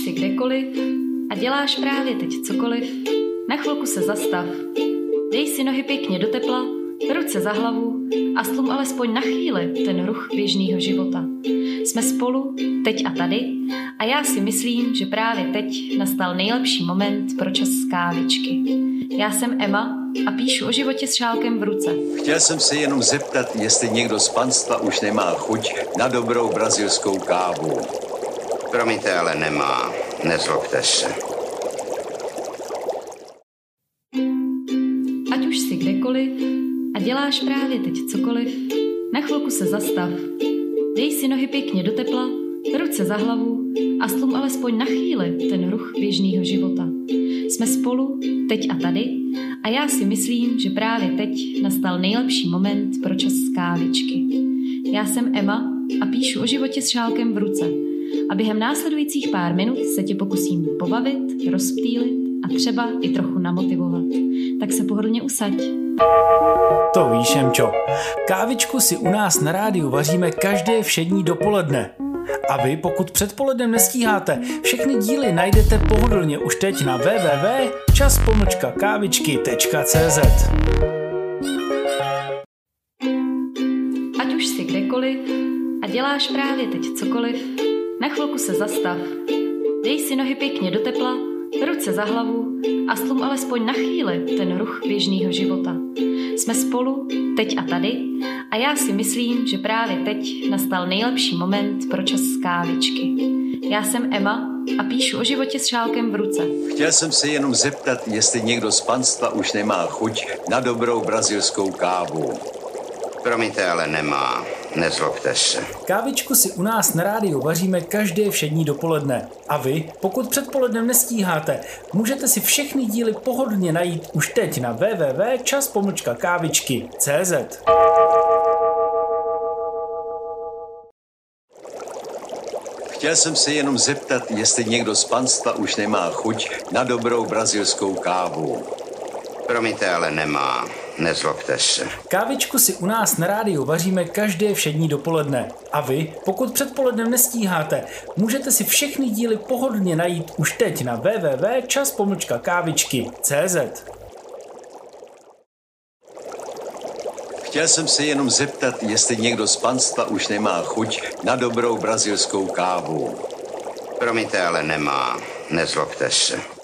jsi kdekoliv a děláš právě teď cokoliv, na chvilku se zastav. Dej si nohy pěkně do tepla, ruce za hlavu a slum alespoň na chvíli ten ruch běžného života. Jsme spolu, teď a tady, a já si myslím, že právě teď nastal nejlepší moment pro čas z kávičky. Já jsem Emma a píšu o životě s šálkem v ruce. Chtěl jsem se jenom zeptat, jestli někdo z panstva už nemá chuť na dobrou brazilskou kávu. Promiňte, ale nemá. Nezlobte se. Ať už jsi kdekoliv a děláš právě teď cokoliv, na chvilku se zastav. Dej si nohy pěkně do tepla, ruce za hlavu a slum alespoň na chvíli ten ruch běžného života. Jsme spolu, teď a tady, a já si myslím, že právě teď nastal nejlepší moment pro čas z kávičky. Já jsem Emma a píšu o životě s šálkem v ruce. A během následujících pár minut se tě pokusím pobavit, rozptýlit a třeba i trochu namotivovat. Tak se pohodlně usaď. To víš, Emčo. Kávičku si u nás na rádiu vaříme každé všední dopoledne. A vy, pokud předpolednem nestíháte, všechny díly najdete pohodlně už teď na www.čas-kávičky.cz Ať už jsi kdekoliv a děláš právě teď cokoliv, na chvilku se zastav. Dej si nohy pěkně do tepla, ruce za hlavu a slum alespoň na chvíli ten ruch běžného života. Jsme spolu, teď a tady, a já si myslím, že právě teď nastal nejlepší moment pro čas z kávičky. Já jsem Emma a píšu o životě s šálkem v ruce. Chtěl jsem se jenom zeptat, jestli někdo z panstva už nemá chuť na dobrou brazilskou kávu. Promiňte, ale nemá. Nezlobte se. Kávičku si u nás na rádiu vaříme každé všední dopoledne. A vy, pokud předpolednem nestíháte, můžete si všechny díly pohodlně najít už teď na www.čas-kávičky.cz Chtěl jsem se jenom zeptat, jestli někdo z panstva už nemá chuť na dobrou brazilskou kávu. Promiňte, ale nemá. Nezlobte se. Kávičku si u nás na rádiu vaříme každé všední dopoledne. A vy, pokud předpolednem nestíháte, můžete si všechny díly pohodlně najít už teď na www.čas-kávičky.cz Chtěl jsem se jenom zeptat, jestli někdo z panstva už nemá chuť na dobrou brazilskou kávu. Promiňte, ale nemá. Nezlobte se.